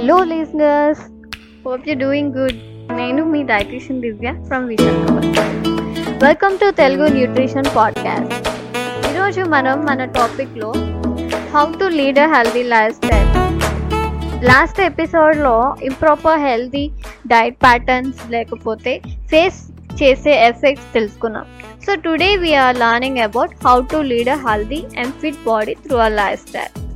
Hello listeners hope you doing good నేను మీ dietitian Divya from Visakhapatnam. Welcome to Telugu nutrition podcast ఈరోజు మనం మన టాపిక్లో how to lead a healthy life style last ఎపిసోడ్లో improper healthy diet patterns లేకపోతే face చేసే effects తెలుసుకున్నాం. So today we're learning about how to lead a healthy and fit body through a life style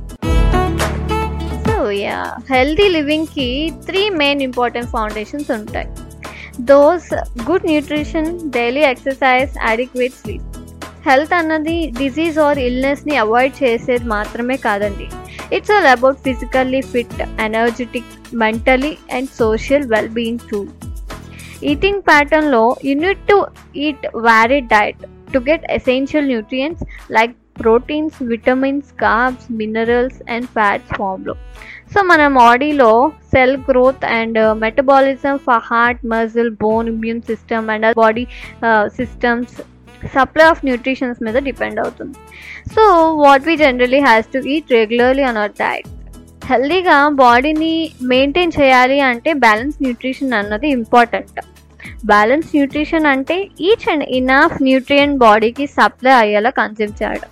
healthy లివింగ్కి three main important foundations ఉంటాయి. Those good nutrition daily exercise adequate sleep. Health అన్నది disease or ఇల్నెస్ని avoid చేసేది మాత్రమే కాదండి. It's all about physically fit energetic mentally and social well being too. Eating ప్యాటర్న్లో you need to eat varied diet to get essential nutrients like proteins vitamins carbs minerals and fats ఫామ్లో so మన బాడీలో cell growth and metabolism for heart muscle bone immune system and body systems supply of nutritions మీద depend అవుతుంది. So what we generally has to eat regularly on our diet హెల్దీగా బాడీని maintain చేయాలి అంటే balance nutrition అన్నది important balance nutrition అంటే each and enough nutrient బాడీకి supply అయ్యేలా కన్జ్యూమ్ చేయడం.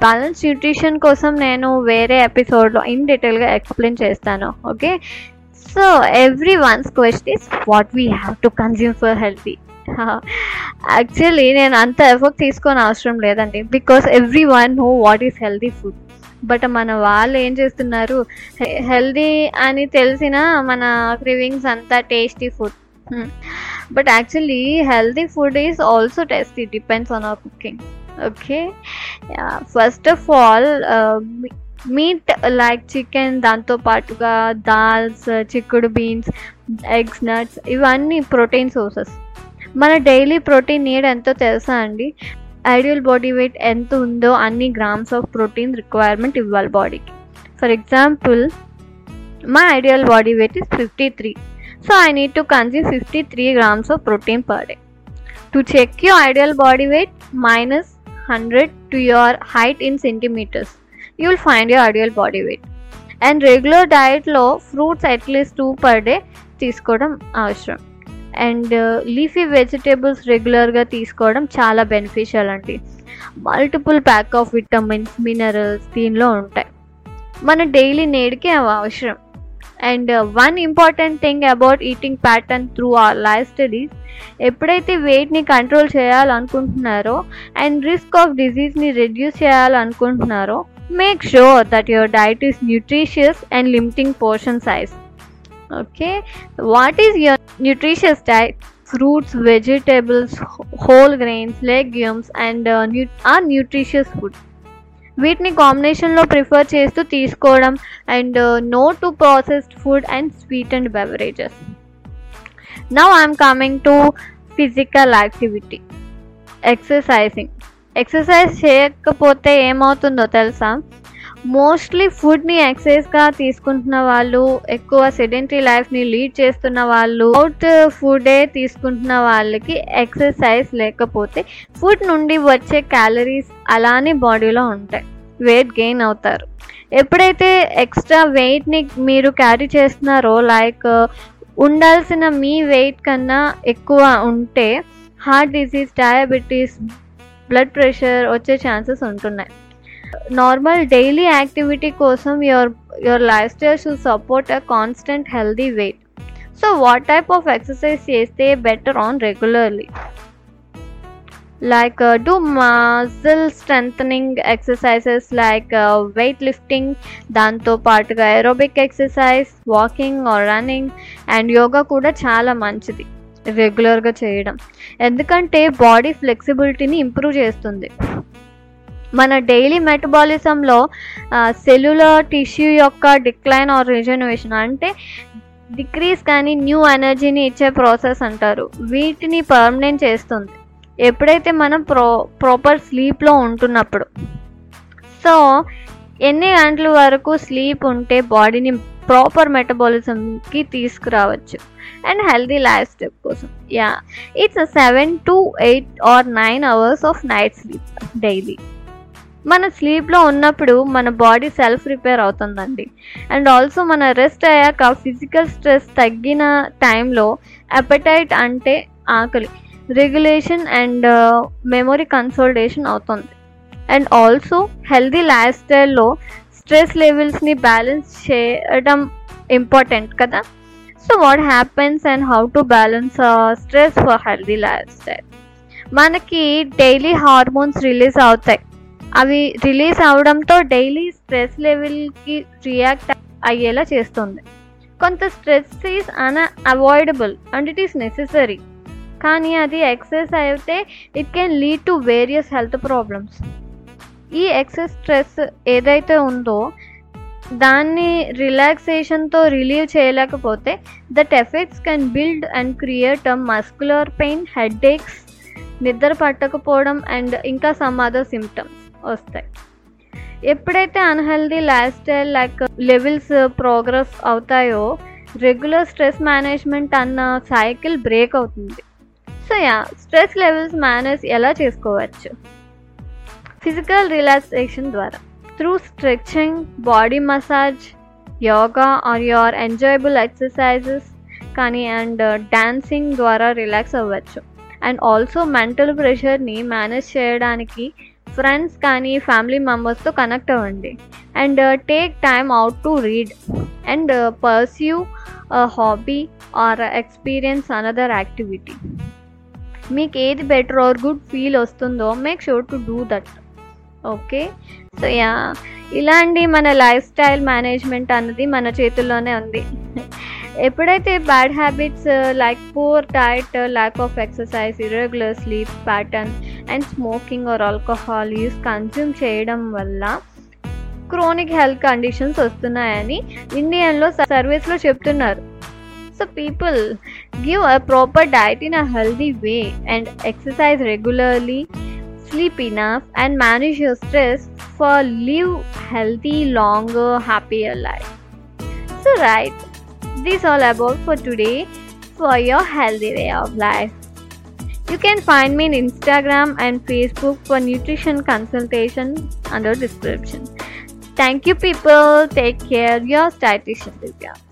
బ్యాలెన్స్ న్యూట్రిషన్ కోసం నేను వేరే ఎపిసోడ్లో ఇన్ డీటెయిల్గా ఎక్స్ప్లెయిన్ చేస్తాను okay so everyone's question is what we have to consume for healthy actually నేను అంత ఎఫర్ట్ తీసుకొని అవసరం లేదండి. Because everyone know what is healthy food but మన వాళ్ళు ఏం చేస్తున్నారు? హెల్దీ అని తెలిసిన మన క్రివింగ్స్ అంతా tasty food but actually healthy food is also tasty depends on our cooking okay. First of all meat like chicken దాంతో పాటుగా దాల్స్ చిక్కుడు బీన్స్ ఎగ్స్ నట్స్ ఇవన్నీ ప్రోటీన్ సోర్సెస్ మన డైలీ ప్రోటీన్ నీడ్ ఎంతో తెలుసా అండి? ఐడియల్ బాడీ వెయిట్ ఎంత ఉందో అన్ని గ్రామ్స్ ఆఫ్ ప్రోటీన్ రిక్వైర్మెంట్ ఇవ్వాలి బాడీకి ఫర్ ఎగ్జాంపుల్ మా ideal body weight is fifty three so I need to consume fifty three grams of protein per day to check you ideal body weight minus hundred to your height in centimeters you will find your ideal body weight and regular డైట్లో fruits at least two per day తీసుకోవడం అవసరం. And leafy vegetables రెగ్యులర్గా తీసుకోవడం చాలా beneficial అండి. Multiple pack of vitamins minerals దీనిలో ఉంటాయి. మన డైలీ నేడికి అవి అవసరం. And one important thing about eating pattern through our life studies ఎప్పుడైతే వెయిట్ని కంట్రోల్ చేయాలనుకుంటున్నారో అండ్ రిస్క్ ఆఫ్ డిజీజ్ని రెడ్యూస్ చేయాలనుకుంటున్నారో make sure that your diet is nutritious and limiting portion size okay what is your nutritious diet fruits vegetables whole grains legumes and our nutritious food వీటిని కాంబినేషన్లో prefer చేస్తూ తీసుకోవడం and no to processed food and sweet and beverages now I'm coming to physical activity exercising exercise చేయకపోతే ఏమవుతుందో తెలుసా? Mostly ఫుడ్ని ఎక్సైజ్గా తీసుకుంటున్న వాళ్ళు ఎక్కువ సెడెంటరీ లైఫ్ని లీడ్ చేస్తున్న వాళ్ళు అవుట్ ఫుడే తీసుకుంటున్న వాళ్ళకి ఎక్సర్సైజ్ లేకపోతే ఫుడ్ నుండి వచ్చే క్యాలరీస్ అలానే బాడీలో ఉంటాయి. వెయిట్ గెయిన్ అవుతారు. ఎప్పుడైతే ఎక్స్ట్రా వెయిట్ని మీరు క్యారీ చేస్తున్నారో లైక్ ఉండాల్సిన మీ వెయిట్ కన్నా ఎక్కువ ఉంటే heart disease diabetes blood pressure వచ్చే ఛాన్సెస్ ఉంటున్నాయి. నార్మల్ డైలీ యాక్టివిటీ కోసం your your life style should support a constant healthy weight. So what type of exercise చేస్తే better on regularly? Like do muscle strengthening exercises like weight lifting దాంతో పాటుగా aerobic exercise walking or running and yoga కూడా చాలా మంచిది రెగ్యులర్గా చేయడం. ఎందుకంటే body ఫ్లెక్సిబిలిటీని improve చేస్తుంది. మన డైలీ మెటబాలిజంలో సెల్యులర్ టిష్యూ యొక్క డిక్లైన్ ఆర్ రిజనరేషన్ అంటే డిక్రీస్ కానీ న్యూ ఎనర్జీని ఇచ్చే ప్రాసెస్ అంటారు. వీటిని పర్మనెంట్ చేస్తుంది. ఎప్పుడైతే మనం ప్రో ప్రాపర్ స్లీప్లో ఉంటున్నప్పుడు. సో ఎన్ని గంటల వరకు స్లీప్ ఉంటే బాడీని ప్రాపర్ మెటబాలిజంకి తీసుకురావచ్చు? అండ్ హెల్దీ లైఫ్ స్టైల్ కోసం. Yeah it's seven to eight or nine hours of night sleep daily మన స్లీప్లో ఉన్నప్పుడు మన బాడీ సెల్ఫ్ రిపేర్ అవుతుందండి. అండ్ ఆల్సో మన రెస్ట్ అయ్యాక ఫిజికల్ స్ట్రెస్ తగ్గిన టైంలో అపెటైట్ అంటే ఆకలి. రెగ్యులేషన్ అండ్ మెమొరీ కన్సోల్టేషన్ అవుతుంది. అండ్ ఆల్సో హెల్దీ లైఫ్ స్టైల్లో స్ట్రెస్ లెవెల్స్ని బ్యాలెన్స్ చేయడం ఇంపార్టెంట్ కదా. So what happens and how to balance stress for healthy life style మనకి డైలీ హార్మోన్స్ రిలీజ్ అవుతాయి. అవి రిలీజ్ అవడంతో డైలీ స్ట్రెస్ లెవెల్కి రియాక్ట్ అయ్యేలా చేస్తుంది. కొంత stress is unavoidable and it is necessary. కానీ అది ఎక్సెస్ అయితే it can lead to various health problems. ఈ ఎక్సెస్ స్ట్రెస్ ఏదైతే ఉందో దాన్ని రిలాక్సేషన్తో రిలీవ్ చేయలేకపోతే that effects can build and create a muscular pain headaches నిద్ర పట్టకపోవడం అండ్ ఇంకా సమ్ అదర్ సిమ్టమ్స్ వస్తాయి. ఎప్పుడైతే unhealthy life style like levels progress అవుతాయో రెగ్యులర్ స్ట్రెస్ మేనేజ్మెంట్ అన్న సైకిల్ బ్రేక్ అవుతుంది. So yeah stress levels manage ఎలా చేసుకోవచ్చు? ఫిజికల్ రిలాక్సేషన్ ద్వారా. Through stretching body massage yoga or your enjoyable exercises కానీ అండ్ డాన్సింగ్ uh, ద్వారా రిలాక్స్ అవ్వచ్చు. And also mental ప్రెషర్ని మేనేజ్ చేయడానికి ఫ్రెండ్స్ కానీ ఫ్యామిలీ మెంబర్స్తో కనెక్ట్ అవ్వండి. And take time out to read and pursue hobby or experience another activity మీకు ఏది బెటర్ ఆర్ గుడ్ ఫీల్ వస్తుందో make sure to do that okay so yeah ఇలాంటి మన లైఫ్ స్టైల్ మేనేజ్మెంట్ అన్నది మన చేతుల్లోనే ఉంది. ఎప్పుడైతే bad habits like poor diet lack of exercise irregular sleep pattern and smoking or alcohol use consume చేయడం వల్ల క్రోనిక్ హెల్త్ కండిషన్స్ వస్తున్నాయని ఇండియన్లో సర్వీస్లో చెప్తున్నారు. So people give a proper diet in a healthy way and exercise regularly sleep enough and manage your stress for live healthy long happier life so right this all about for today for your healthy way of life. You can find me in instagram and facebook for nutrition consultation under description. Thank you people. Take care. Your dietitian Divya.